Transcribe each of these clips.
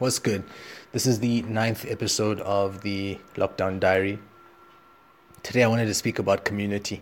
What's good? This is the ninth episode of the Lockdown Diary. Today I wanted to speak about community.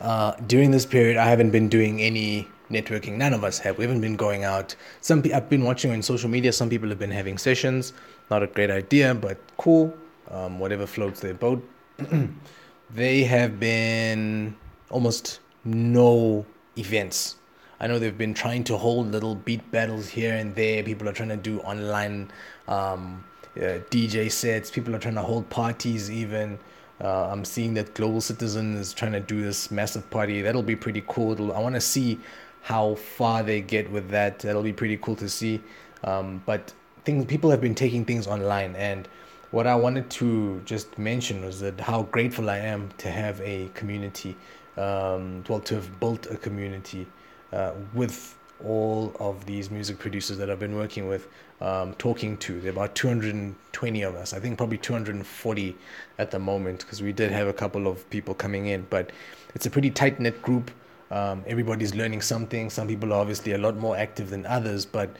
Uh, during this period, I haven't been doing any networking. None of us have. We haven't been going out. Some pe- I've been watching on social media. Some people have been having sessions. Not a great idea, but cool. Um, whatever floats their boat. they have been almost no events I know they've been trying to hold little beat battles here and there. People are trying to do online um, uh, DJ sets. People are trying to hold parties even. Uh, I'm seeing that Global Citizen is trying to do this massive party. That'll be pretty cool. It'll, I want to see how far they get with that. That'll be pretty cool to see. Um, but things people have been taking things online and what I wanted to just mention was that how grateful I am to have a community, um, well, to have built a community uh, with all of these music producers that I've been working with, um, talking to. There are about 220 of us. I think probably 240 at the moment because we did have a couple of people coming in, but it's a pretty tight knit group. Um, everybody's learning something. Some people are obviously a lot more active than others, but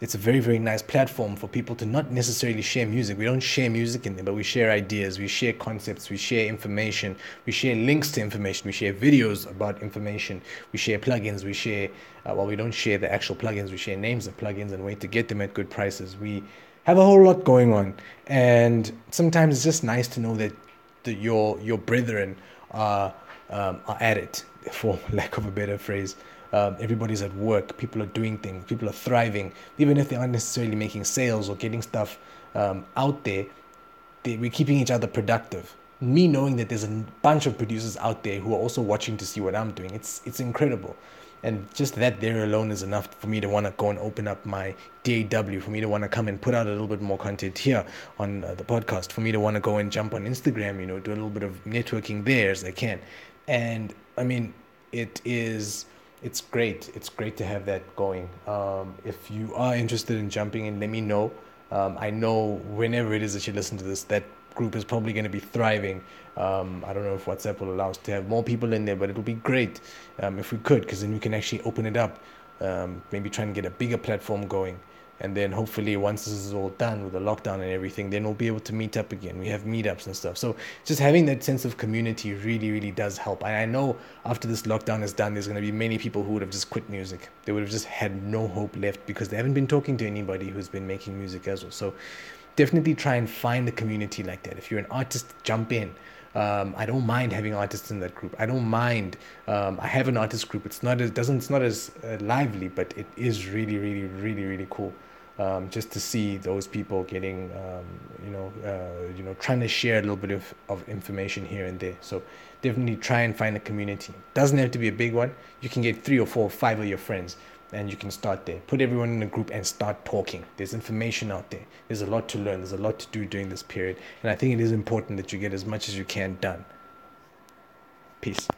it's a very very nice platform for people to not necessarily share music. We don't share music in there but we share ideas we share concepts we share information we share links to information we share videos about information we share plugins we share uh, well we don't share the actual plugins we share names of plugins and way to get them at good prices. We have a whole lot going on and sometimes it's just nice to know that the, your your brethren are, um, are at it for lack of a better phrase um, everybody's at work. People are doing things. People are thriving. Even if they aren't necessarily making sales or getting stuff um, out there, they, we're keeping each other productive. Me knowing that there's a bunch of producers out there who are also watching to see what I'm doing, it's it's incredible. And just that there alone is enough for me to want to go and open up my DAW, for me to want to come and put out a little bit more content here on uh, the podcast, for me to want to go and jump on Instagram, you know, do a little bit of networking there as I can. And I mean, it is it's great. It's great to have that going. Um, if you are interested in jumping in, let me know. Um, I know whenever it is that you listen to this, that group is probably going to be thriving. Um, I don't know if WhatsApp will allow us to have more people in there, but it'll be great um, if we could, because then we can actually open it up. Um, maybe try and get a bigger platform going. And then hopefully once this is all done with the lockdown and everything then we'll be able to meet up again. We have meetups and stuff. So just having that sense of community really really does help. And i know after this lockdown is done there's going to be many people who would have just quit music. They would have just had no hope left because they haven't been talking to anybody who's been making music as well. So definitely try and find a community like that. If you're an artist jump in um, I don't mind having artists in that group. I don't mind. Um, I have an artist group. It's not as doesn't it's not as uh, lively, but it is really, really, really, really cool. Um, just to see those people getting, um, you know, uh, you know, trying to share a little bit of, of information here and there. So definitely try and find a community. Doesn't have to be a big one. You can get three or four or five of your friends and you can start there. Put everyone in a group and start talking. There's information out there. There's a lot to learn. There's a lot to do during this period. And I think it is important that you get as much as you can done. Peace.